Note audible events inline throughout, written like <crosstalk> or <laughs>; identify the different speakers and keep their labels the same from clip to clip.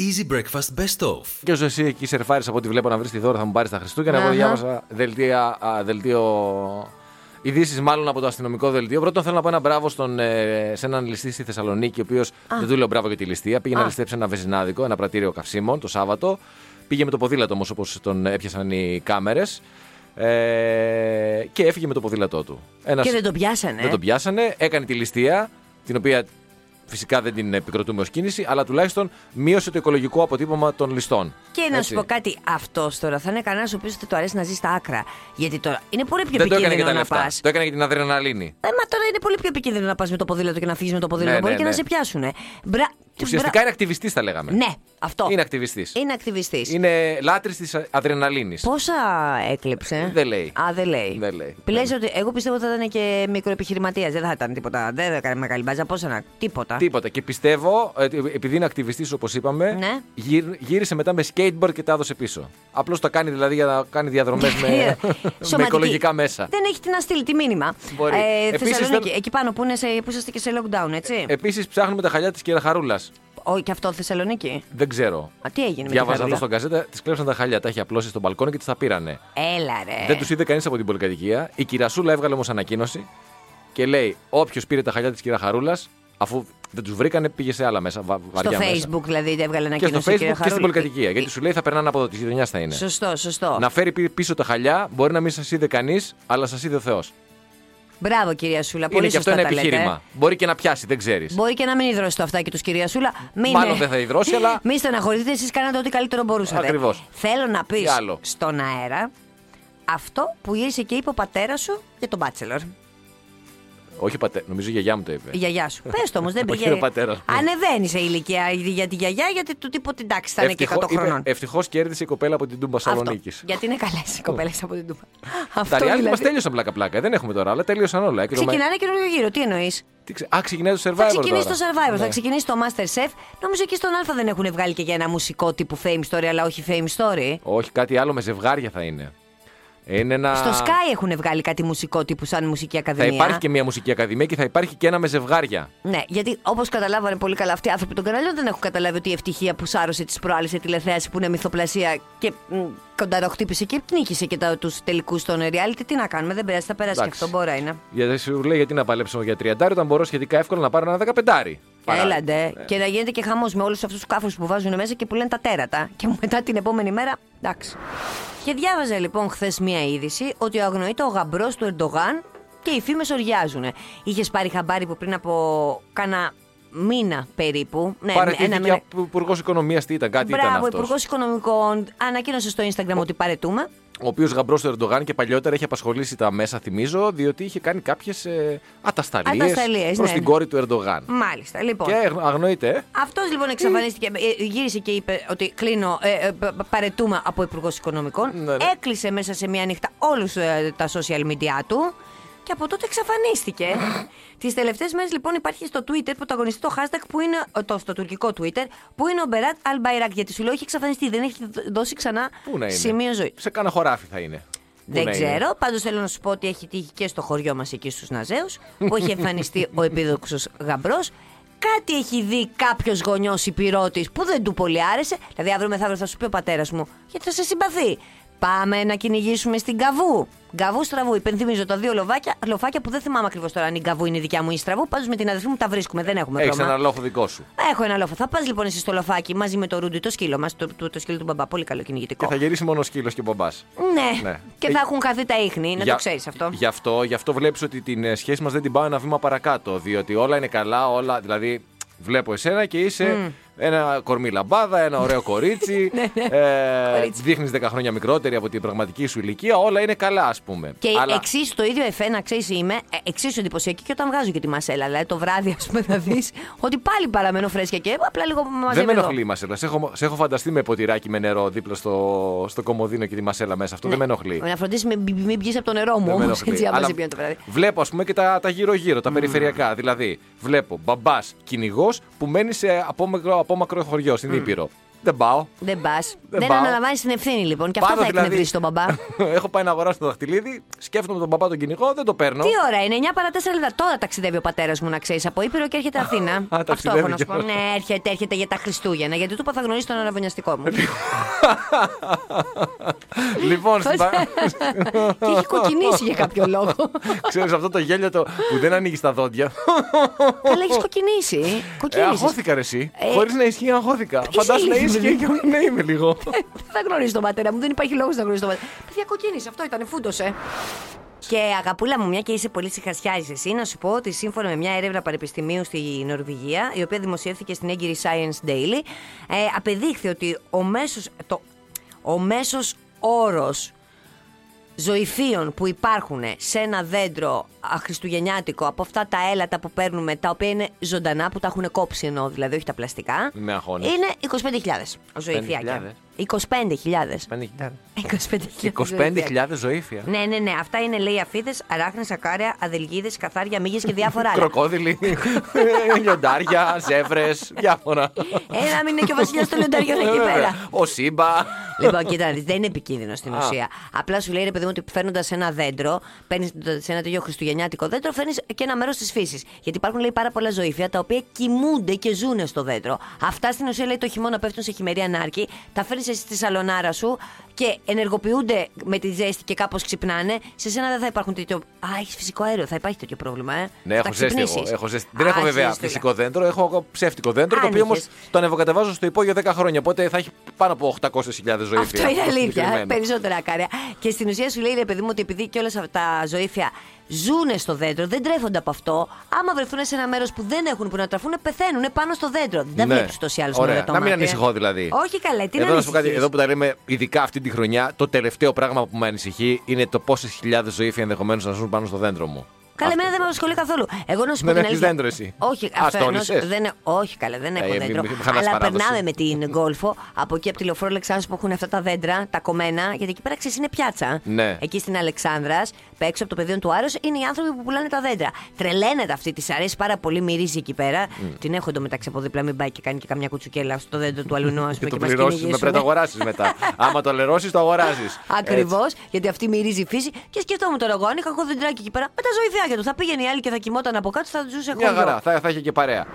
Speaker 1: Easy Breakfast Best Of.
Speaker 2: Και όσο εσύ εκεί σερφάρεις από ό,τι βλέπω να βρεις τη δώρα θα μου πάρεις τα Χριστούγεννα. Εγώ
Speaker 3: Αχα.
Speaker 2: διάβασα δελτία, α, δελτίο. Ειδήσεις μάλλον από το αστυνομικό δελτίο. Πρώτον, θέλω να πω ένα μπράβο στον, ε, σε έναν ληστή στη Θεσσαλονίκη, ο οποίος δεν του λέω μπράβο για τη ληστεία. Πήγε να
Speaker 3: Α.
Speaker 2: ληστέψει ένα βεζινάδικο, ένα πρατήριο καυσίμων το Σάββατο. Πήγε με το ποδήλατο όμως, όπως τον έπιασαν οι κάμερες. Ε, και έφυγε με το ποδήλατό του. Ένας,
Speaker 3: Και δεν τον πιάσανε.
Speaker 2: δεν τον πιάσανε, έκανε τη ληστεία, την οποία φυσικά δεν την επικροτούμε ως κίνηση, αλλά τουλάχιστον μείωσε το οικολογικό αποτύπωμα των ληστών.
Speaker 3: Και να
Speaker 2: Έτσι.
Speaker 3: σου πω κάτι, αυτός τώρα θα είναι κανένας ο οποίος δεν του αρέσει να ζει στα άκρα. Γιατί τώρα είναι πολύ πιο
Speaker 2: Δεν το έκανε για
Speaker 3: επικίνδυνο
Speaker 2: τα
Speaker 3: να
Speaker 2: λεφτά.
Speaker 3: πας.
Speaker 2: Το έκανε για την αδρεναλίνη.
Speaker 3: Ε, μα τώρα είναι πολύ πιο επικίνδυνο να πας με το ποδήλατο και να φύγεις με το ποδήλατο.
Speaker 2: Ναι,
Speaker 3: Μπορεί
Speaker 2: ναι,
Speaker 3: και να
Speaker 2: ναι.
Speaker 3: σε πιάσουνε. Μπρα...
Speaker 2: Ουσιαστικά
Speaker 3: μπρα-
Speaker 2: είναι ακτιβιστής, θα λέγαμε.
Speaker 3: Ναι, αυτό.
Speaker 2: Είναι ακτιβιστής.
Speaker 3: Είναι ακτιβιστής.
Speaker 2: Είναι λάτρης της αδρεναλίνης.
Speaker 3: Πόσα έκλεψε;
Speaker 2: Δεν λέει.
Speaker 3: Α, δεν λέει.
Speaker 2: Δεν λέει.
Speaker 3: Λες ότι εγώ πιστεύω ότι θα ήταν και μικροεπιχειρηματίας. Δεν θα ήταν τίποτα. Δεν θα έκανε μεγάλη μπάζα. Πόσα να. Τίποτα.
Speaker 2: Τίποτα. Και πιστεύω, ε, επειδή είναι ακτιβιστής όπως είπαμε,
Speaker 3: Ναι.
Speaker 2: γύρ- γύρισε μετά με skateboard και τα έδωσε πίσω. Απλώς τα κάνει δηλαδή για να κάνει διαδρομές με, <laughs> με
Speaker 3: Σωματική.
Speaker 2: οικολογικά μέσα.
Speaker 3: Δεν έχει τι να στείλει, τι μήνυμα.
Speaker 2: Μπορεί.
Speaker 3: Ε,
Speaker 2: Επίσης,
Speaker 3: Θεσσαλονίκη,
Speaker 2: δεν-
Speaker 3: εκεί πάνω που, είναι σε, που είσαστε και σε lockdown, έτσι.
Speaker 2: Επίσης ψάχνουμε τα χαλιά της Κεραχαρούλα.
Speaker 3: Ο, και αυτό Θεσσαλονίκη;
Speaker 2: Δεν ξέρω.
Speaker 3: Α, τι έγινε με
Speaker 2: Διάβαζα
Speaker 3: τη
Speaker 2: εδώ
Speaker 3: Χαρούλα;
Speaker 2: στον καζέτα, της κλέψαν τα χαλιά. Τα έχει απλώσει στο μπαλκόνι και τη τα πήρανε.
Speaker 3: Έλα ρε.
Speaker 2: Δεν τους είδε κανείς από την πολυκατοικία. Η κυρασούλα έβγαλε όμως ανακοίνωση και λέει: Όποιος πήρε τα χαλιά της κυραχαρούλα, αφού δεν τους βρήκανε, πήγε σε άλλα μέσα. βα-
Speaker 3: στο
Speaker 2: βαριά μέσα.
Speaker 3: Facebook δηλαδή έβγαλε
Speaker 2: Και
Speaker 3: ανακοίνωση.
Speaker 2: στο Facebook
Speaker 3: κυρία
Speaker 2: και στην
Speaker 3: Χαρούλη.
Speaker 2: πολυκατοικία. Γιατί σου λέει θα περνάνε από εδώ, της γειτονιάς θα είναι.
Speaker 3: Σωστό, σωστό.
Speaker 2: Να φέρει πι- πίσω τα χαλιά, μπορεί να μην σας είδε κανείς, αλλά σας είδε ο Θεός.
Speaker 3: Μπράβο, κυρία Σούλα.
Speaker 2: Είναι
Speaker 3: Πολύ
Speaker 2: και αυτό
Speaker 3: σωστά
Speaker 2: ένα
Speaker 3: τα λέτε.
Speaker 2: επιχείρημα. Μπορεί και να πιάσει, δεν ξέρεις.
Speaker 3: Μπορεί και να μην υδρώσει το αυτάκι του, κυρία Σούλα. Μην
Speaker 2: Μάλλον δεν θα υδρώσει, αλλά-
Speaker 3: Μην στεναχωρηθείτε, εσείς κάνατε ό,τι καλύτερο μπορούσατε.
Speaker 2: Ακριβώς.
Speaker 3: Θέλω να πεις
Speaker 2: Τι άλλο;
Speaker 3: στον αέρα αυτό που γύρισε και είπε ο πατέρας σου για τον Bachelor.
Speaker 2: Όχι πατέ, νομίζω η γιαγιά μου το είπε.
Speaker 3: Η γιαγιά σου. <laughs> Πες το όμως, δεν
Speaker 2: Όχι
Speaker 3: πήγε.
Speaker 2: ο πατέρας μου.
Speaker 3: Ανεβαίνει σε ηλικία για τη γιαγιά, γιατί του τίποτε εντάξει θα είναι και 100 χρονών.
Speaker 2: Ευτυχώς κέρδισε η κοπέλα από την Τούμπα
Speaker 3: Αυτό.
Speaker 2: Σαλονίκη.
Speaker 3: Γιατί είναι καλές οι κοπέλες από την Τούπα.
Speaker 2: Τα
Speaker 3: Αυτό
Speaker 2: reality μας
Speaker 3: δηλαδή.
Speaker 2: τέλειωσαν πλάκα-πλάκα. Δεν έχουμε τώρα, αλλά τέλειωσαν όλα. Και το με-
Speaker 3: Ξεκινάνε καινούριο γύρο, τι εννοείς;
Speaker 2: Τι ξε- Α, ξεκινάει το survivor.
Speaker 3: Θα ξεκινήσει
Speaker 2: τώρα.
Speaker 3: το Survivor, θα
Speaker 2: Ναι.
Speaker 3: ξεκινήσει το Master Chef. Νομίζω εκεί στον Α δεν έχουν βγάλει και για ένα μουσικό τύπου Fame Story, αλλά όχι Fame Story.
Speaker 2: Όχι, κάτι άλλο με ζευγάρια θα είναι. Είναι ένα...
Speaker 3: Στο Sky έχουν βγάλει κάτι μουσικό τύπου σαν μουσική
Speaker 2: Θα
Speaker 3: ακαδημία.
Speaker 2: υπάρχει και μια μουσική ακαδημία και θα υπάρχει και ένα με ζευγάρια.
Speaker 3: Ναι, γιατί όπως καταλάβανε πολύ καλά αυτοί οι άνθρωποι των καναλιών, δεν έχουν καταλάβει ότι η ευτυχία που σάρωσε τις προάλλες σε τηλεθέαση που είναι μυθοπλασία και μ, κονταροχτύπησε και νίκησε και τους τελικούς στον reality. Τι να κάνουμε, δεν πειράζει, θα περάσει και
Speaker 2: Εντάξει.
Speaker 3: αυτό. Μπορεί είναι.
Speaker 2: Γιατί σου λέει γιατί να παλέψω για 30 όταν μπορώ σχετικά εύκολα να πάρω ένα 15.
Speaker 3: Έλαντε. Και να γίνεται και χαμός με όλους αυτούς τους κάφρου που βάζουν μέσα και που λένε τα τέρατα. Και <laughs> μετά την επόμενη μέρα, εντάξει. Και διάβαζα λοιπόν χθες μία είδηση ότι αγνοείται ο γαμπρός του Ερντογάν και οι φήμες οριάζουν. Είχες πάρει χαμπάρι που πριν από κάνα μήνα περίπου. Ναι,
Speaker 2: Παρατηρήθηκε από Υπουργός Οικονομίας τι ήταν, κάτι ήταν
Speaker 3: Μπράβο,
Speaker 2: αυτός.
Speaker 3: Υπουργός Οικονομικών ανακοίνωσε στο Instagram ότι παρετούμε.
Speaker 2: Ο οποίος γαμπρός του Ερντογάν και παλιότερα έχει απασχολήσει τα μέσα, θυμίζω, διότι είχε κάνει κάποιες ε, ατασταλίες
Speaker 3: Ατασταλίες,
Speaker 2: προς
Speaker 3: ναι.
Speaker 2: την κόρη του Ερντογάν.
Speaker 3: Μάλιστα, λοιπόν.
Speaker 2: Και αγνο- αγνοείται, ε.
Speaker 3: Αυτός λοιπόν εξαφανίστηκε, ε, γύρισε και είπε ότι κλείνω, ε, ε, π- παραιτούμαι από Υπουργός Οικονομικών.
Speaker 2: Ναι, ναι.
Speaker 3: Έκλεισε μέσα σε μία νύχτα όλους τα social media του και από τότε εξαφανίστηκε. Τις τελευταίες μέρες λοιπόν υπάρχει στο Twitter πρωταγωνιστεί το hashtag που είναι, ε, το, στο τουρκικό Twitter που είναι ο Μπεράτ Αλμπαϊράκ. Γιατί σου λέω έχει εξαφανιστεί, δεν έχει δώσει ξανά
Speaker 2: Πού να είναι;
Speaker 3: σημείο ζωής.
Speaker 2: Σε κάνα χωράφι θα είναι. Πού
Speaker 3: Δεν
Speaker 2: να είναι;
Speaker 3: ξέρω. Πάντως θέλω να σου πω ότι έχει τύχει και στο χωριό μας εκεί στους Ναζέους, που έχει εμφανιστεί ο επίδοξος γαμπρός. Κάτι έχει δει κάποιος γονιός υπηρώτης που δεν του πολύ άρεσε. Δηλαδή, αύριο μεθαύριο θα σου πει ο πατέρας μου, γιατί θα σε συμπαθεί; Πάμε να κυνηγήσουμε στην Καβού. Γκαβού στραβού. Υπενθυμίζω τα δύο λοβάκια, λοφάκια που δεν θυμάμαι ακριβώς τώρα αν η Γκαβού είναι η δικιά μου ή η στραβού. Πάντως με την αδερφή μου τα βρίσκουμε. Δεν έχουμε
Speaker 2: Έχεις
Speaker 3: πρόβλημα.
Speaker 2: ένα λόφο δικό σου.
Speaker 3: Έχω ένα λόφο. Θα πας λοιπόν εσύ στο λοφάκι μαζί με το ρούντι, το σκύλο μας, το, το, το σκύλο του μπαμπά. Πολύ καλό κυνηγητικό.
Speaker 2: Και θα γυρίσει μόνο σκύλος και μπομπά.
Speaker 3: Ναι.
Speaker 2: Ναι.
Speaker 3: Και
Speaker 2: Ε,
Speaker 3: θα έχουν χαθεί τα ίχνη, να
Speaker 2: Για-
Speaker 3: το ξέρεις αυτό.
Speaker 2: Γι' αυτό, γι αυτό βλέπεις ότι την ε, σχέση μας δεν την πάω ένα βήμα παρακάτω. Διότι όλα είναι καλά, όλα. Δηλαδή, βλέπω εσένα και είσαι ένα κορμί λαμπάδα, ένα ωραίο κορίτσι. <laughs>
Speaker 3: Ναι, ναι.
Speaker 2: ε,
Speaker 3: Κορίτσι.
Speaker 2: Δείχνεις 10 χρόνια μικρότερη από την πραγματική σου ηλικία. Όλα είναι καλά, ας πούμε.
Speaker 3: Και
Speaker 2: Αλλά
Speaker 3: εξίσου το ίδιο εφέ, να ξέρεις, είμαι ε, εξίσου εντυπωσιακή και όταν βγάζω και τη μασέλα. Δηλαδή το βράδυ, ας πούμε, θα δεις ότι πάλι παραμένω φρέσκια και απλά λίγο μαζί
Speaker 2: δεν με ενοχλεί η μασέλα. Σε έχω, σε έχω φανταστεί με ποτηράκι με νερό δίπλα στο, στο κομμωδίνο και τη μασέλα μέσα. Αυτό δεν με ενοχλεί.
Speaker 3: Να φροντίσεις μην, μην πιει από το νερό μου
Speaker 2: Δεν με
Speaker 3: όμως.
Speaker 2: ενοχλεί.
Speaker 3: Έτσι, άμα
Speaker 2: Αλλά
Speaker 3: σε πιάνει το βράδυ.
Speaker 2: Βλέπω, ας πούμε, και τα, τα γύρω-γύρω, τα περιφερειακά. Δηλαδή, βλέπω μπαμπάς κυνηγός που μένει σε απόμακρο, απόμακρο χωριό στην Ήπειρο. Δεν πάω.
Speaker 3: Δεν πας.
Speaker 2: Δεν
Speaker 3: Δεν,
Speaker 2: πάω.
Speaker 3: αναλαμβάνεις την ευθύνη λοιπόν. Και αυτό
Speaker 2: Πάνω
Speaker 3: θα
Speaker 2: δηλαδή.
Speaker 3: εκνευρίσει τον μπαμπά. <laughs>
Speaker 2: Έχω πάει να αγοράσω το δαχτυλίδι, σκέφτομαι τον παπά τον κυνηγό, δεν το παίρνω.
Speaker 3: Τι ώρα είναι, 9 παρά 4 λεπτά. Τώρα ταξιδεύει ο πατέρας μου, να ξέρεις, από Ήπειρο και έρχεται Αθήνα. Αυτό
Speaker 2: ταξιδεύει
Speaker 3: έχω να σου πω.
Speaker 2: κιόλας.
Speaker 3: Ναι, έρχεται, έρχεται για τα Χριστούγεννα. Γιατί του είπα θα γνωρίσει τον αραβωνιαστικό μου.
Speaker 2: λοιπόν, στην πα-
Speaker 3: και έχει κοκκινήσει για κάποιο λόγο.
Speaker 2: ξέρεις αυτό το γέλιο το που δεν ανοίγεις τα δόντια.
Speaker 3: Καλά, έχεις κοκκινήσει.
Speaker 2: Ε,
Speaker 3: Κοκκίνησες.
Speaker 2: αγχώθηκα ρε εσύ.
Speaker 3: Ε,
Speaker 2: Χωρίς να ισχύει αγχώθηκα. Φαντάσου να
Speaker 3: λίγο,
Speaker 2: ίσχυε
Speaker 3: λίγο.
Speaker 2: και εγώ να είμαι λίγο.
Speaker 3: Δεν θα γνωρίζει τον πατέρα μου, δεν υπάρχει λόγος να γνωρίζει τον πατέρα. Παιδιά, κοκκίνησε, αυτό ήταν, φούντωσε. Και αγαπούλα μου, μια και είσαι πολύ συχασιάζει εσύ, να σου πω ότι σύμφωνα με μια έρευνα πανεπιστημίου στη Νορβηγία, η οποία δημοσιεύθηκε στην έγκυρη Science Daily, ε, απεδείχθη ότι ο μέσος, το, ο μέσος όρος ζωηφίων που υπάρχουν σε ένα δέντρο χριστουγεννιάτικο από αυτά τα έλατα που παίρνουμε, τα οποία είναι ζωντανά, που τα έχουν κόψει εννοώ, δηλαδή όχι τα πλαστικά,
Speaker 2: Με αγχώνεις.
Speaker 3: είναι 25.000 ζωηφιάκια. 25.000. 25.000.
Speaker 2: 25.000 ζωήφια.
Speaker 3: Ναι, ναι, ναι. Αυτά είναι λέει αφίδες, αράχνες, ακάρια, αδελγίδες, καθάρια, μύγες και διάφορα άλλα.
Speaker 2: Κροκόδιλοι, <laughs> λιοντάρια, ζεύρες, διάφορα.
Speaker 3: Ε, να μην είναι και ο βασιλιάς των λιονταριών εκεί πέρα.
Speaker 2: Ο Σύμπα.
Speaker 3: Λοιπόν, κοίτα, να δεις, δεν είναι επικίνδυνο στην
Speaker 2: Α.
Speaker 3: ουσία. Απλά σου λέει ρε παιδί μου ότι φέρνοντα ένα δέντρο, παίρνεις σε ένα τέτοιο χριστουγεννιάτικο δέντρο, φέρνεις και ένα μέρος της φύσης. Γιατί υπάρχουν λέει πάρα πολλά ζωήφια τα οποία κοιμούνται και ζουν στο δέντρο. Αυτά στην ουσία λέει το χειμώνα πέφτουν σε χειμερή ανάρκη, τα φέρνεις εσύ στη σαλονάρα σου και ενεργοποιούνται με τη ζέστη και κάπως ξυπνάνε. Σε σένα δεν θα υπάρχουν τέτοιο. Α, έχεις φυσικό αέριο, θα υπάρχει τέτοιο πρόβλημα, ε.
Speaker 2: Ναι,
Speaker 3: Θα
Speaker 2: έχω ζέστη εγώ.
Speaker 3: ξυπνήσεις.
Speaker 2: Έχω ζέστη. Δεν
Speaker 3: Α,
Speaker 2: έχω βέβαια
Speaker 3: ζέστη.
Speaker 2: φυσικό δέντρο, έχω ψεύτικο δέντρο,
Speaker 3: Αν
Speaker 2: το οποίο όμως
Speaker 3: είχες.
Speaker 2: το ανεβοκατεβάζω στο υπόγειο 10 χρόνια. Οπότε θα έχει πάνω από 800.000 ζωήφια.
Speaker 3: Αυτό είναι αλήθεια.
Speaker 2: Συγκεκριμένα.
Speaker 3: Περισσότερα ακάρια. Και στην ουσία σου λέει ρε παιδί μου ότι επειδή και όλα αυτά τα ζωήφια ζουν στο δέντρο, δεν τρέφονται από αυτό, άμα βρεθούν σε ένα μέρος που δεν έχουν που να τραφούν, πεθαίνουν πάνω στο δέντρο. Δεν
Speaker 2: Ναι.
Speaker 3: βλέπει τόσοι άλλου
Speaker 2: Ωραία.
Speaker 3: με το
Speaker 2: Να μην
Speaker 3: μάτι, ε.
Speaker 2: ανησυχώ δηλαδή.
Speaker 3: Όχι καλέ, τι
Speaker 2: εδώ
Speaker 3: να
Speaker 2: να σου πω κάτι,
Speaker 3: ανησυχείς.
Speaker 2: εδώ που τα λέμε, ειδικά αυτή τη χρονιά, το τελευταίο πράγμα που με ανησυχεί είναι το πόσες χιλιάδες ζωήφια ενδεχομένως να ζουν πάνω στο δέντρο μου.
Speaker 3: Καλά,
Speaker 2: Αυτό.
Speaker 3: εμένα δεν με απασχολεί καθόλου. Εγώ να σου πω
Speaker 2: Δεν
Speaker 3: την
Speaker 2: έχεις
Speaker 3: αλήθεια.
Speaker 2: δέντρο εσύ.
Speaker 3: Όχι,
Speaker 2: Α,
Speaker 3: αυτό εννοώ-
Speaker 2: στόλισες.
Speaker 3: δεν είναι- Όχι, καλά, δεν έχω
Speaker 2: Ε, μη-
Speaker 3: δέντρο.
Speaker 2: μη- μη χαλάς
Speaker 3: Αλλά
Speaker 2: παράδοση.
Speaker 3: περνάμε με την γκολφο από εκεί από τη λεωφόρο Αλεξάνδρου που έχουν αυτά τα δέντρα, τα κομμένα, γιατί εκεί πέρα ξέρεις είναι πιάτσα.
Speaker 2: Ναι.
Speaker 3: Εκεί στην Αλεξάνδρας, έξω από το πεδίο του Άρου, είναι οι άνθρωποι που πουλάνε τα δέντρα. Τρελαίνεται αυτή, της αρέσει πάρα πολύ, μυρίζει εκεί πέρα. Την έχω εντωμεταξύ από δίπλα, μην πάει και κάνει και καμιά κουτσουκέλα στο δέντρο του αλουνού, ας
Speaker 2: Και
Speaker 3: πούμε,
Speaker 2: το
Speaker 3: και μας
Speaker 2: πληρώσεις, με
Speaker 3: κυνηγήσουν.
Speaker 2: πρέπει να το αγοράσεις μετά. <laughs> Άμα το λερώσεις, το αγοράζεις.
Speaker 3: Ακριβώς, γιατί αυτή μυρίζει η φύση. Και σκεφτόμουν τώρα εγώ, αν είχα εγώ δεντράκι εκεί πέρα, με τα ζωηφιάκια του. Θα πήγαινε η άλλη και θα κοιμόταν από κάτω, θα ζούσε
Speaker 2: Μια
Speaker 3: χωριό.
Speaker 2: χαρά, θα, θα είχε και παρέα.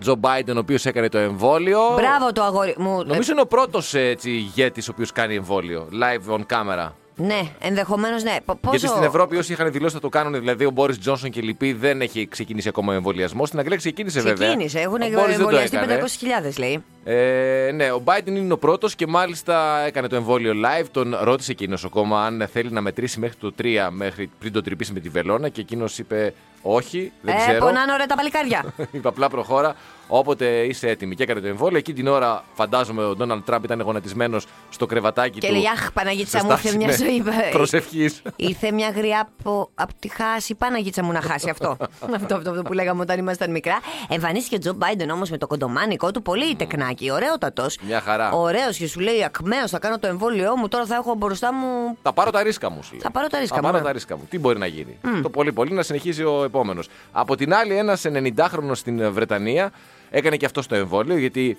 Speaker 2: Τζο Μπάιντεν, ο οποίος έκανε το εμβόλιο.
Speaker 3: Μπράβο το αγόρι μου.
Speaker 2: Νομίζω είναι ο πρώτος ηγέτης ο οποίος κάνει εμβόλιο. Live on camera.
Speaker 3: Ναι, ενδεχομένως ναι. Π- Πόσο...
Speaker 2: Γιατί στην Ευρώπη όσοι είχαν δηλώσει θα το κάνουν, δηλαδή ο Μπόρις Τζόνσον και λοιποί, δεν έχει ξεκινήσει ακόμα ο εμβολιασμός. Στην Αγγλία ξεκίνησε βέβαια.
Speaker 3: Ξεκίνησε, έχουν
Speaker 2: Ο Boris δεν το
Speaker 3: εμβολιαστεί
Speaker 2: έκανε.
Speaker 3: 500.000 λέει.
Speaker 2: Ε, ναι, ο Biden είναι ο πρώτος και μάλιστα έκανε το εμβόλιο live. Τον ρώτησε εκείνος ο κόμμα αν θέλει να μετρήσει μέχρι το 3 μέχρι, πριν το τρυπήσει με τη βελόνα και εκείνος είπε όχι, δεν
Speaker 3: ε,
Speaker 2: ξέρω.
Speaker 3: πονάνε ωραία τα παλικάρια. <laughs>
Speaker 2: Είπε απλά προχώρα. Όποτε είσαι έτοιμη και έκανε το εμβόλιο. Εκεί την ώρα φαντάζομαι ο Ντόναλτ Τραμπ ήταν γονατισμένο στο κρεβατάκι
Speaker 3: και
Speaker 2: του.
Speaker 3: λέει Αχ, Παναγίτσα
Speaker 2: σε
Speaker 3: μου, ήρθε
Speaker 2: στάση,
Speaker 3: μια
Speaker 2: ναι,
Speaker 3: ζωή. <laughs>
Speaker 2: προσευχής.
Speaker 3: Ήρθε μια γριά από, από τη χάση. Παναγίτσα μου να χάσει αυτό. <laughs> αυτό, αυτό, αυτό που λέγαμε όταν ήμασταν μικρά. Εμφανίστηκε ο Τζο Μπάιντεν όμως με το κοντομάνικο του, πολύ τεκνάκι, ωραιότατος.
Speaker 2: Μια χαρά.
Speaker 3: Ωραίος και σου λέει Ακμαίος, θα κάνω το εμβόλιό μου, τώρα θα έχω μπροστά μου.
Speaker 2: Θα πάρω τα ρίσκα μου.
Speaker 3: Θα πάρω τα ρίσκα
Speaker 2: Θα
Speaker 3: μου,
Speaker 2: πάρω
Speaker 3: ναι.
Speaker 2: τα ρίσκα μου. Τι μπορεί να γίνει. Το πολύ πολύ να συνεχίσει ο επόμενος. Από την άλλη, ένας 90χρονο στην Βρετανία έκανε και αυτό το εμβόλιο γιατί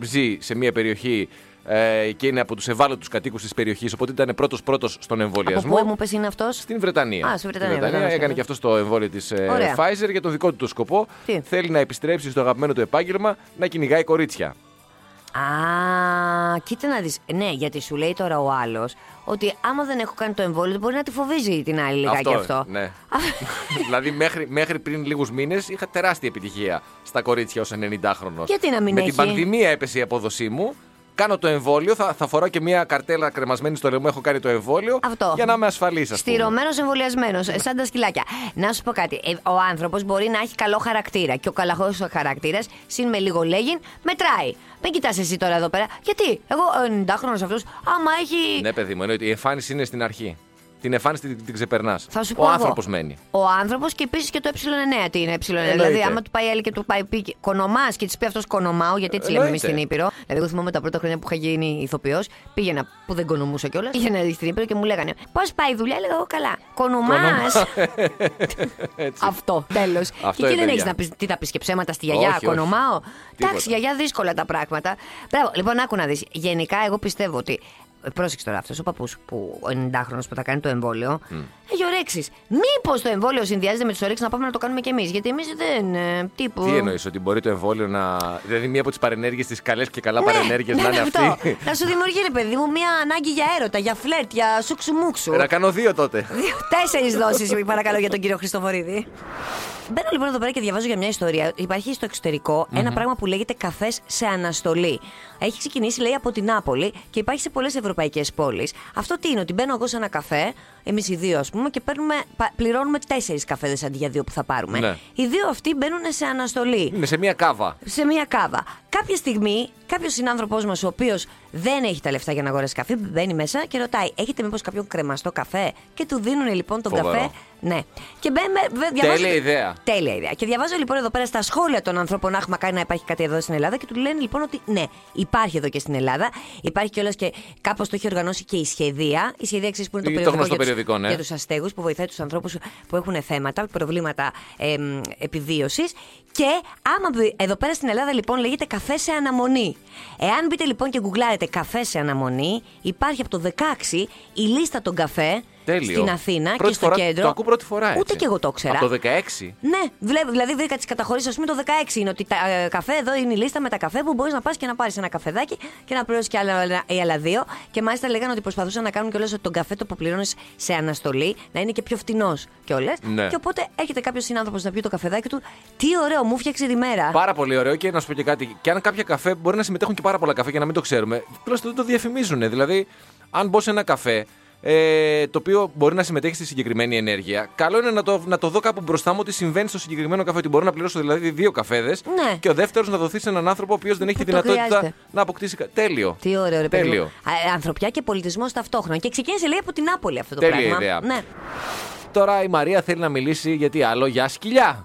Speaker 2: ζει σε μια περιοχή ε, και είναι από τους ευάλωτους κατοίκους της περιοχής. Οπότε ήταν πρώτος πρώτος στον
Speaker 3: Από
Speaker 2: εμβολιασμό.
Speaker 3: πού μου πες είναι αυτός;
Speaker 2: Στην Βρετανία.
Speaker 3: Α, στη Βρετανία,
Speaker 2: Στην
Speaker 3: Βρετανία,
Speaker 2: έκανε
Speaker 3: ναι.
Speaker 2: και αυτό το εμβόλιο της
Speaker 3: Ωραία.
Speaker 2: Pfizer για το δικό του το σκοπό.
Speaker 3: Τι;
Speaker 2: Θέλει να επιστρέψει στο αγαπημένο του επάγγελμα να κυνηγάει κορίτσια.
Speaker 3: Α, κοίτα να δεις. Ναι, γιατί σου λέει τώρα ο άλλος ότι άμα δεν έχω κάνει το εμβόλιο, μπορεί να τη φοβίζει την άλλη λιγάκι αυτό.
Speaker 2: Ναι. <laughs> δηλαδή μέχρι, μέχρι πριν λίγους μήνες είχα τεράστια επιτυχία στα κορίτσια ως 90χρονο.
Speaker 3: Γιατί να μην
Speaker 2: Με
Speaker 3: έχει;
Speaker 2: την πανδημία έπεσε η απόδοσή μου. Κάνω το εμβόλιο, θα, θα φοράω και μια καρτέλα κρεμασμένη στο λαιμό. Έχω κάνει το εμβόλιο.
Speaker 3: Αυτό.
Speaker 2: Για να είμαι ασφαλής, ας πούμε.
Speaker 3: Στηρωμένο εμβολιασμένος, σαν τα σκυλάκια. Να σου πω κάτι. ε, ο άνθρωπος μπορεί να έχει καλό χαρακτήρα. Και ο καλαχό χαρακτήρας, συν με λίγο λέγειν, μετράει. Μην κοιτάς εσύ τώρα εδώ πέρα. Γιατί, εγώ 90χρονο αυτός, άμα έχει.
Speaker 2: Ναι, παιδί μου, εννοείται. Η εμφάνιση είναι στην αρχή. Την εμφάνιση την, την ξεπερνάς.
Speaker 3: Θα σου πω
Speaker 2: Ο
Speaker 3: εγώ.
Speaker 2: άνθρωπος μένει.
Speaker 3: Ο άνθρωπος και επίσης και το ε9 τι είναι ε9. Δηλαδή,
Speaker 2: Εννοείται.
Speaker 3: άμα του πάει άλλη και του πάει πει κονομάς και της πει αυτός κονομάω, γιατί έτσι λέμε εμείς
Speaker 2: Εννοείται.
Speaker 3: στην Ήπειρο. Δηλαδή, εγώ θυμάμαι τα πρώτα χρόνια που είχα γίνει ηθοποιός, πήγαινα που δεν κονομούσα κιόλας. Πήγαινα στην Ήπειρο και μου λέγανε Πώς πάει η δουλειά, έλεγα εγώ καλά. Κονομάς. <laughs>
Speaker 2: Έτσι.
Speaker 3: Αυτό, τέλος.
Speaker 2: Αυτό
Speaker 3: Και εκεί
Speaker 2: είναι,
Speaker 3: δεν έχεις
Speaker 2: παιδιά.
Speaker 3: να πεις τι θα πεις και ψέματα στη γιαγιά,
Speaker 2: Όχι, όχι.
Speaker 3: κονομάω.
Speaker 2: Τίποτα.
Speaker 3: Εντάξει, γιαγιά, δύσκολα τα πράγματα. Μπράβο, λοιπόν, άκου να δεις. Γενικά, εγώ πιστεύω ότι. Ε, Πρόσεξε τώρα αυτός ο παππούς που ο 90χρονο που θα κάνει το εμβόλιο έχει ορέξει. Μήπως το εμβόλιο συνδυάζεται με τι ορέξει να πάμε να το κάνουμε κι εμείς. Γιατί εμείς δεν. ε, τύπου.
Speaker 2: Τι εννοείς, ότι μπορεί το εμβόλιο να. Δηλαδή, μία από τις παρενέργειες, τι καλές και καλά
Speaker 3: Ναι,
Speaker 2: παρενέργειες
Speaker 3: ναι,
Speaker 2: να είναι
Speaker 3: αυτό.
Speaker 2: αυτή;
Speaker 3: Να σου δημιουργεί, ρε παιδί μου, μια ανάγκη για έρωτα, για φλερτ, για σούξου μουξου.
Speaker 2: Να κάνω δύο τότε.
Speaker 3: Τέσσερις δόσεις, παρακαλώ, για τον κύριο Χριστοφορίδη. Μπαίνω λοιπόν εδώ πέρα και διαβάζω για μια ιστορία. Υπάρχει στο εξωτερικο ένα πράγμα που λέγεται καφές σε αναστολή. Έχει ξεκινήσει, λέει, από την Νάπολη και υπάρχει σε πολλές ευρωπαϊκές πόλεις. Αυτό τι είναι, ότι μπαίνω εγώ σε ένα καφέ, εμείς οι δύο, ας πούμε, και παίρνουμε, πα- πληρώνουμε τέσσερις καφέδες αντί για δύο που θα πάρουμε.
Speaker 2: Ναι.
Speaker 3: Οι δύο αυτοί μπαίνουν σε αναστολή
Speaker 2: Είναι σε μία κάβα.
Speaker 3: σε μία κάβα. Κάποια στιγμή, κάποιος συνάνθρωπός μας, ο οποίος δεν έχει τα λεφτά για να αγοράσει καφέ, μπαίνει μέσα και ρωτάει: Έχετε μήπως κάποιον κρεμαστό καφέ; Και του δίνουν λοιπόν τον
Speaker 2: Φοβερό.
Speaker 3: καφέ. Ναι. Και μπαίνουμε. βε- διαβάζω-
Speaker 2: Τέλεια ιδέα.
Speaker 3: Τέλεια ιδέα. Και διαβάζω λοιπόν εδώ πέρα στα σχόλια των ανθρώπων: Αχ, μακάρι να υπάρχει κάτι εδώ στην Ελλάδα. Και του λένε λοιπόν ότι ναι, υπάρχει εδώ και στην Ελλάδα. Υπάρχει κιόλας και κάπως το έχει οργανώσει και η σχεδία. Η σχεδία ξέρεις που είναι το
Speaker 2: Το
Speaker 3: περιοδικό,
Speaker 2: γνωστό
Speaker 3: για τους-
Speaker 2: περιοδικό, ναι.
Speaker 3: για τους αστέγους που βοηθάει τους ανθρώπους που έχουν θέματα, προβλήματα εμ, επιβίωσης. Και άμα μπει- εδώ πέρα στην Ελλάδα λοιπόν λέγεται καφέ σε αναμονή. Εάν μπείτε λοιπόν και γκουγκλάρετε καφέ σε αναμονή, υπάρχει από το 16 η λίστα των καφέ
Speaker 2: Τέλειο.
Speaker 3: στην Αθήνα
Speaker 2: Πρώτη
Speaker 3: και στο
Speaker 2: φορά-
Speaker 3: κέντρο.
Speaker 2: Το ακούω πρώτη φορά. Έτσι.
Speaker 3: Ούτε και εγώ το ήξερα.
Speaker 2: Από το 16.
Speaker 3: Ναι, βλέπω, δηλαδή βρήκα τις καταχωρήσεις, ας πούμε το 16 είναι ότι τα ε, καφέ εδώ είναι η λίστα με τα καφέ που μπορείς να πας και να πάρεις ένα καφεδάκι και να πληρώσεις και άλλα, άλλα- ή άλλα δύο. Και μάλιστα λέγανε ότι προσπαθούσαν να κάνουν κιόλας ότι τον καφέ το που πληρώνεις σε αναστολή να είναι και πιο φτηνός κιόλας.
Speaker 2: Ναι.
Speaker 3: Και οπότε έρχεται κάποιος συνάνθρωπος να πει το καφεδάκι του, τι ωραίο, μου φτιάξε τη μέρα.
Speaker 2: Πάρα πολύ ωραίο και να σου πω και κάτι. Και αν κάποια καφέ μπορεί να συμμετέχουν και πάρα πολλά καφέ και να μην το ξέρουμε, τουλάχιστον δεν το διαφημίζουν. Δηλαδή, αν μπω σε ένα καφέ ε, το οποίο μπορεί να συμμετέχει στη συγκεκριμένη ενέργεια, καλό είναι να το, να το δω κάπου μπροστά μου ότι συμβαίνει στο συγκεκριμένο καφέ. Ότι μπορώ να πληρώσω δηλαδή δύο καφέδες
Speaker 3: Ναι.
Speaker 2: και ο δεύτερος να δοθεί σε έναν άνθρωπο ο οποίος δεν έχει
Speaker 3: Που
Speaker 2: τη
Speaker 3: το
Speaker 2: δυνατότητα
Speaker 3: χρειάζεται.
Speaker 2: να αποκτήσει. κα- Τέλειο.
Speaker 3: Τι ωραίο, ρε παιδί. μου.
Speaker 2: Τέλειο.
Speaker 3: Α, Ανθρωπιά και πολιτισμός ταυτόχρονα. Και ξεκίνησε λέει από την Νάπολη αυτό το
Speaker 2: Τέλεια
Speaker 3: πράγμα.
Speaker 2: ιδέα.
Speaker 3: Ναι.
Speaker 2: Τώρα η Μαρία θέλει να μιλήσει γιατί άλλο για σκυλιά.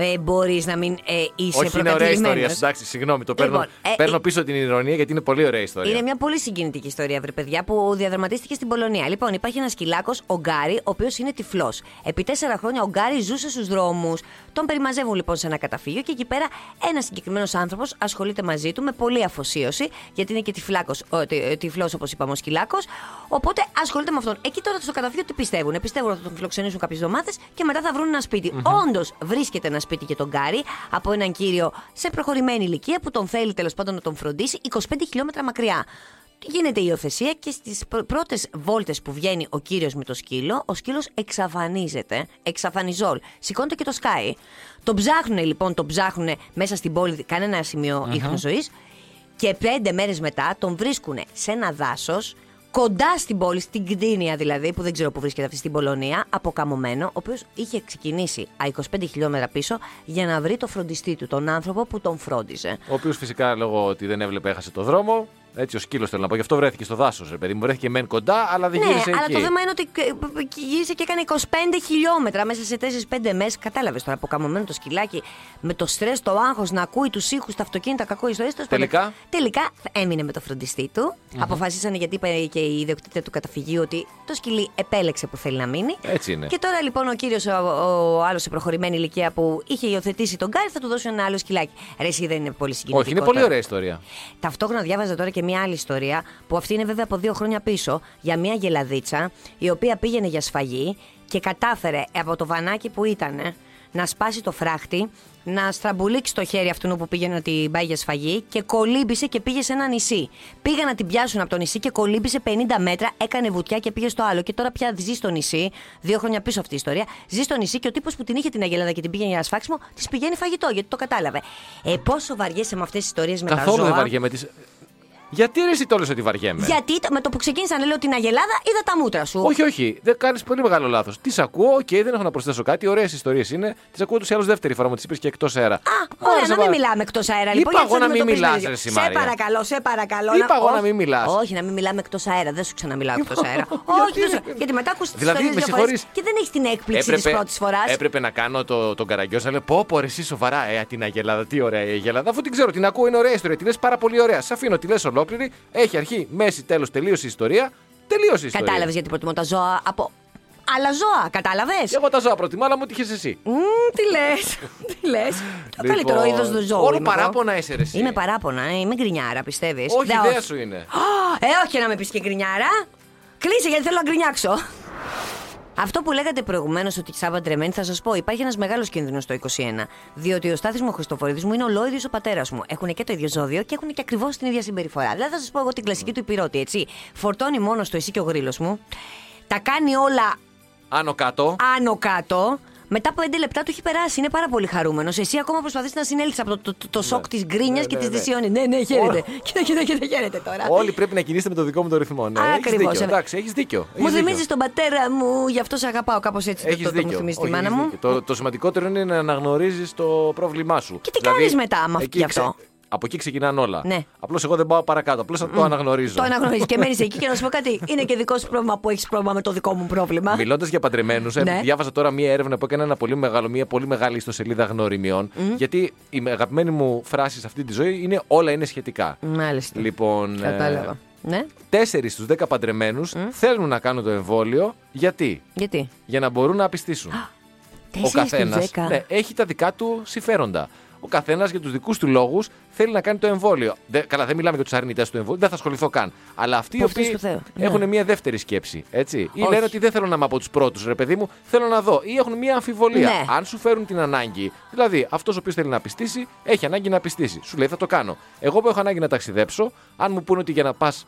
Speaker 3: Ε, Μπορείς να μην ε, είσαι
Speaker 2: Όχι, είναι ωραία ιστορία.
Speaker 3: προκατηλημένος.
Speaker 2: Εντάξει, συγγνώμη, το παίρνω,
Speaker 3: Λοιπόν, ε,
Speaker 2: παίρνω
Speaker 3: ε,
Speaker 2: πίσω την ηρωνία γιατί είναι πολύ ωραία ιστορία.
Speaker 3: Είναι μια πολύ συγκινητική ιστορία, βρε παιδιά, που διαδραματίστηκε στην Πολωνία. Λοιπόν, υπάρχει ένας σκυλάκο, ο Γκάρι, ο οποίος είναι τυφλός. Επί τέσσερα χρόνια ο Γκάρι ζούσε στους δρόμους. Τον περιμαζεύουν λοιπόν σε ένα καταφύγιο και εκεί πέρα ένας συγκεκριμένος άνθρωπος ασχολείται μαζί του με πολλή αφοσίωση, γιατί είναι και τυφλός, όπως είπαμε, ο σκυλάκος. Οπότε ασχολείται με αυτόν. Εκεί τώρα στο καταφύγιο τι πιστεύουν. Πιστεύουν ότι θα τον φιλοξενήσουν κάποιες εβδομάδες και μετά θα βρουν ένα σπίτι. Όντως βρίσκεται ένα σπίτι για τον Γκάρι από έναν κύριο σε προχωρημένη ηλικία που τον θέλει τέλος πάντων να τον φροντίσει 25 χιλιόμετρα μακριά. Γίνεται η υιοθεσία και στις πρώτες βόλτες που βγαίνει ο κύριος με το σκύλο, ο σκύλος εξαφανίζεται. Εξαφανιζόλ. Σηκώνεται και το σκάει. Τον ψάχνουν λοιπόν, τον ψάχνουν μέσα στην πόλη, κανένα σημείο ίχνος ζωής. Και πέντε μέρες μετά τον βρίσκουν σε ένα δάσος, κοντά στην πόλη, στην Κτίνια δηλαδή, που δεν ξέρω που βρίσκεται αυτή στην Πολωνία, αποκαμωμένο, ο οποίος είχε ξεκινήσει α, 25 χιλιόμετρα πίσω για να βρει το φροντιστή του, τον άνθρωπο που τον φρόντιζε.
Speaker 2: Ο οποίος φυσικά λόγω ότι δεν έβλεπε έχασε το δρόμο. Έτσι ο σκύλος θέλω να πω. Γι' αυτό βρέθηκε στο δάσος. Παιδί μου, βρέθηκε μεν κοντά, αλλά δεν
Speaker 3: Ναι,
Speaker 2: γύρισε
Speaker 3: αλλά
Speaker 2: εκεί.
Speaker 3: το θέμα είναι ότι ε, ε, γύρισε και έκανε 25 χιλιόμετρα μέσα σε 4-5 μέρες. Κατάλαβες τώρα, αποκαμωμένο το σκυλάκι με το στρες, το άγχος να ακούει τους ήχους, τα αυτοκίνητα, κακό ιστορίε.
Speaker 2: Τελικά;
Speaker 3: Τελικά έμεινε με το φροντιστή του. Αποφασίσανε γιατί είπε και η ιδιοκτήτρια του καταφυγίου ότι το σκυλί επέλεξε που θέλει να μείνει.
Speaker 2: Έτσι είναι.
Speaker 3: Και τώρα λοιπόν ο κύριος, ο, ο άλλος σε προχωρημένη ηλικία που είχε υιοθετήσει τον Γκάρι, θα του δώσει ένα άλλο σκυλάκι. Ρε, εσύ δεν είναι πολύ συγκινητικό.
Speaker 2: Όχι, είναι πολύ
Speaker 3: τώρα.
Speaker 2: ωραία ιστορία.
Speaker 3: Ταυτόχρονα διάβαζα τώρα και μια άλλη ιστορία που αυτή είναι βέβαια από δύο χρόνια πίσω για μια γελαδίτσα η οποία πήγαινε για σφαγή και κατάφερε από το βανάκι που ήταν να σπάσει το φράχτη, να στραμπουλήξει το χέρι αυτού που πήγαινε να την πάει για σφαγή και κολύμπησε και πήγε σε ένα νησί. Πήγα να την πιάσουν από το νησί και κολύμπησε 50 μέτρα, έκανε βουτιά και πήγε στο άλλο. Και τώρα πια ζει στο νησί, δύο χρόνια πίσω αυτή η ιστορία, ζει στο νησί και ο τύπος που την είχε την Αγελάδα και την πήγαινε για σφάξιμο, της πηγαίνει φαγητό γιατί το κατάλαβε. Ε, πόσο βαριέσαι με αυτές τις ιστορίες με τα
Speaker 2: Καθόλου
Speaker 3: ζώα.
Speaker 2: δεν βαριέμαι. Τις... Γιατί ρε εσύ το λες ότι βαριέμαι;
Speaker 3: Γιατί το- με το που ξεκίνησα να λέω την Αγελάδα, είδα τα μούτρα σου.
Speaker 2: Όχι, όχι. Δεν κάνεις πολύ μεγάλο λάθος. Τις ακούω, οκ, δεν έχω να προσθέσω κάτι. Ωραίες ιστορίες είναι. Τις ακούω ούτως ή άλλως δεύτερη φορά μου τις είπες και εκτός αέρα.
Speaker 3: Α, ωραία,
Speaker 2: Άρεσε
Speaker 3: να μην
Speaker 2: πάρα-
Speaker 3: μιλάμε εκτός αέρα.
Speaker 2: Είπα
Speaker 3: Λοιπόν,
Speaker 2: εγώ
Speaker 3: γιατί
Speaker 2: να
Speaker 3: το
Speaker 2: μην
Speaker 3: αντιμετωπίζουμε
Speaker 2: μιλάς,
Speaker 3: δύο.
Speaker 2: ρε εσύ,
Speaker 3: Σε
Speaker 2: Μαρία.
Speaker 3: παρακαλώ, σε παρακαλώ.
Speaker 2: Είπα εγώ
Speaker 3: όχι-
Speaker 2: να μην μιλάς.
Speaker 3: Όχι, να μην μιλάμε εκτός αέρα. Δεν σου ξαναμιλάω εκτός αέρα. Όχι, δεν σου- γιατί μετά ακούς τι
Speaker 2: Δηλαδή, με
Speaker 3: δύο φορές
Speaker 2: συγχωρείς.
Speaker 3: και δεν έχεις την έκπληξη της πρώτης φοράς.
Speaker 2: έπρεπε να κάνω το, τον καραγκιό να λέω Πω, πω, ρε, εσύ σοβαρά. Ε, την Αγελάδα, τι ωραία η Αγελάδα. Αφού την ξέρω, την ακούω, είναι ωραία ιστορία. Τη λες πάρα πολύ ωραία. Σε αφήνω, τη λες ολόκληρη. Έχει αρχή, μέση, τέλος, τελείωσε η ιστορία. Τελείωσε η ιστορία.
Speaker 3: Κατάλαβες γιατί προτιμώ τα ζώα από άλλα ζώα. Κατάλαβες;
Speaker 2: Και εγώ τα ζώα προτιμώ, αλλά μου τύχε εσύ.
Speaker 3: Τι λες. <laughs> Τι λες. Το
Speaker 2: Λοιπόν,
Speaker 3: καλύτερο είδος του ζώου.
Speaker 2: Όλο
Speaker 3: είμαι εγώ.
Speaker 2: παράπονα είσαι, ρε, εσύ.
Speaker 3: Είμαι παράπονα, ε, είμαι γκρινιάρα, πιστεύεις;
Speaker 2: Όχι, ιδέα σου είναι.
Speaker 3: Ε, όχι να με πεις και γκρινιάρα. Κλείσε γιατί θέλω να γκρινιάξω. Αυτό που λέγατε προηγουμένως ότι Σάββα ντρεμένη, θα σας πω: Υπάρχει ένας μεγάλος κίνδυνος στο 21. Διότι ο Στάθη μου Χριστοφορίδης μου είναι ολόιδιος ο πατέρας μου. Έχουν και το ίδιο ζώδιο και έχουν και ακριβώς την ίδια συμπεριφορά. Δηλαδή θα σας πω εγώ την κλασική του υπηρώτη, έτσι. Φορτώνει μόνος το εσύ και ο γρήλος μου. Τα κάνει όλα
Speaker 2: Άνω κάτω.
Speaker 3: άνω κάτω. Μετά από 5 λεπτά του έχει περάσει. Είναι πάρα πολύ χαρούμενος. Εσύ ακόμα προσπαθείς να συνέλθεις από το, το, το, το σοκ της γκρίνιας
Speaker 2: Ναι,
Speaker 3: και
Speaker 2: ναι,
Speaker 3: της
Speaker 2: ναι.
Speaker 3: δυσιώνει. Ναι, ναι, χαίρετε.
Speaker 2: Όλα.
Speaker 3: Κοίτα, κοίτα, κοίτα, χαίρετε τώρα.
Speaker 2: Όλοι πρέπει να κινήσετε με το δικό μου το ρυθμό. Ναι, έχεις
Speaker 3: Ακριβώς,
Speaker 2: δίκιο.
Speaker 3: ε.
Speaker 2: Εντάξει, έχεις δίκιο.
Speaker 3: Μου
Speaker 2: έχεις
Speaker 3: θυμίζεις
Speaker 2: δίκιο.
Speaker 3: τον πατέρα μου, γι' αυτό σε αγαπάω. Κάπως έτσι το,
Speaker 2: Έχεις
Speaker 3: το, το μου
Speaker 2: δίκιο.
Speaker 3: θυμίζει τη
Speaker 2: Όχι,
Speaker 3: μάνα
Speaker 2: έχεις
Speaker 3: μου.
Speaker 2: δίκιο. Το, το σημαντικότερο είναι να αναγνωρίζεις το πρόβλημά σου.
Speaker 3: Και τι κάνεις μετά, άμα
Speaker 2: εκεί
Speaker 3: γι' αυτό;
Speaker 2: Από εκεί ξεκινάνε όλα.
Speaker 3: Ναι.
Speaker 2: Απλώς εγώ δεν πάω παρακάτω. Απλώς το αναγνωρίζω.
Speaker 3: Το αναγνωρίζεις και μένεις εκεί και να σου πω κάτι. <laughs> Είναι και δικό σου πρόβλημα που έχεις πρόβλημα με το δικό μου πρόβλημα.
Speaker 2: Μιλώντας για παντρεμένους,
Speaker 3: Ναι.
Speaker 2: διάβαζα τώρα μία έρευνα που έκανε ένα πολύ μεγάλο, μία πολύ μεγάλη ιστοσελίδα γνωριμιών. Γιατί η αγαπημένη μου φράση σε αυτή τη ζωή είναι όλα είναι σχετικά.
Speaker 3: Μάλιστα.
Speaker 2: Λοιπόν,
Speaker 3: Κατάλαβα. Ναι.
Speaker 2: 4 στους 10 παντρεμένους θέλουν να κάνουν το εμβόλιο. Γιατί;
Speaker 3: Γιατί;
Speaker 2: Για να μπορούν να απιστήσουν. ο
Speaker 3: Τέσσερις
Speaker 2: καθένας
Speaker 3: στους δέκα.
Speaker 2: ναι, έχει τα δικά του συμφέροντα. Ο καθένας για τους δικούς του λόγους θέλει να κάνει το εμβόλιο. Δε, καλά, δεν μιλάμε για τους αρνητές του εμβόλιου, δεν θα ασχοληθώ καν. Αλλά αυτοί οι
Speaker 3: Που αυτούς
Speaker 2: οποίοι
Speaker 3: του Θεού. Ναι.
Speaker 2: έχουν μια δεύτερη σκέψη. Έτσι. Ή
Speaker 3: Όχι.
Speaker 2: λένε ότι δεν θέλω να είμαι από τους πρώτους, ρε παιδί μου, θέλω να δω. Ή έχουν μια αμφιβολία.
Speaker 3: Ναι.
Speaker 2: Αν σου φέρουν την ανάγκη, δηλαδή αυτός ο οποίος θέλει να πιστήσει, έχει ανάγκη να πιστήσει. Σου λέει θα το κάνω. Εγώ που έχω ανάγκη να ταξιδέψω, αν μου πούνε ότι για να πας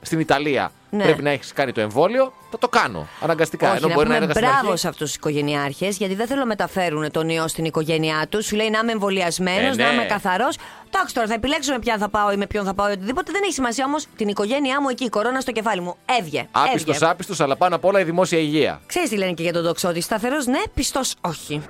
Speaker 2: στην Ιταλία
Speaker 3: Ναι.
Speaker 2: πρέπει να έχεις κάνει το εμβόλιο, θα το κάνω. Αναγκαστικά.
Speaker 3: Όχι,
Speaker 2: Ενώ
Speaker 3: να
Speaker 2: μπορεί να
Speaker 3: πούμε
Speaker 2: έλεγα στην
Speaker 3: μπράβο
Speaker 2: αρχή,
Speaker 3: σε αυτούς τους οικογενειάρχες, γιατί δεν θέλω να μεταφέρουν τον ιό στην οικογένειά τους. Σου λέει να είμαι εμβολιασμένος,
Speaker 2: Ε, ναι.
Speaker 3: να είμαι καθαρός. Εντάξει τώρα, θα επιλέξουμε ποια θα πάω ή με ποιον θα πάω ή οτιδήποτε. Δεν έχει σημασία όμως την οικογένειά μου εκεί, η κορώνα στο κεφάλι μου. Έβγε.
Speaker 2: Άπιστος,
Speaker 3: έβγε.
Speaker 2: άπιστος, αλλά πάνω απ' όλα η δημόσια υγεία.
Speaker 3: Ξέρεις τι λένε και για τον τοξότη. Σταθερός ναι, πιστός όχι.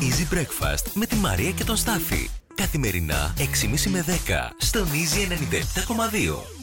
Speaker 1: Easy Breakfast με τη Μαρία και τον Στάφη. Καθημερινά 6.30 με 10 στον Easy 97.2.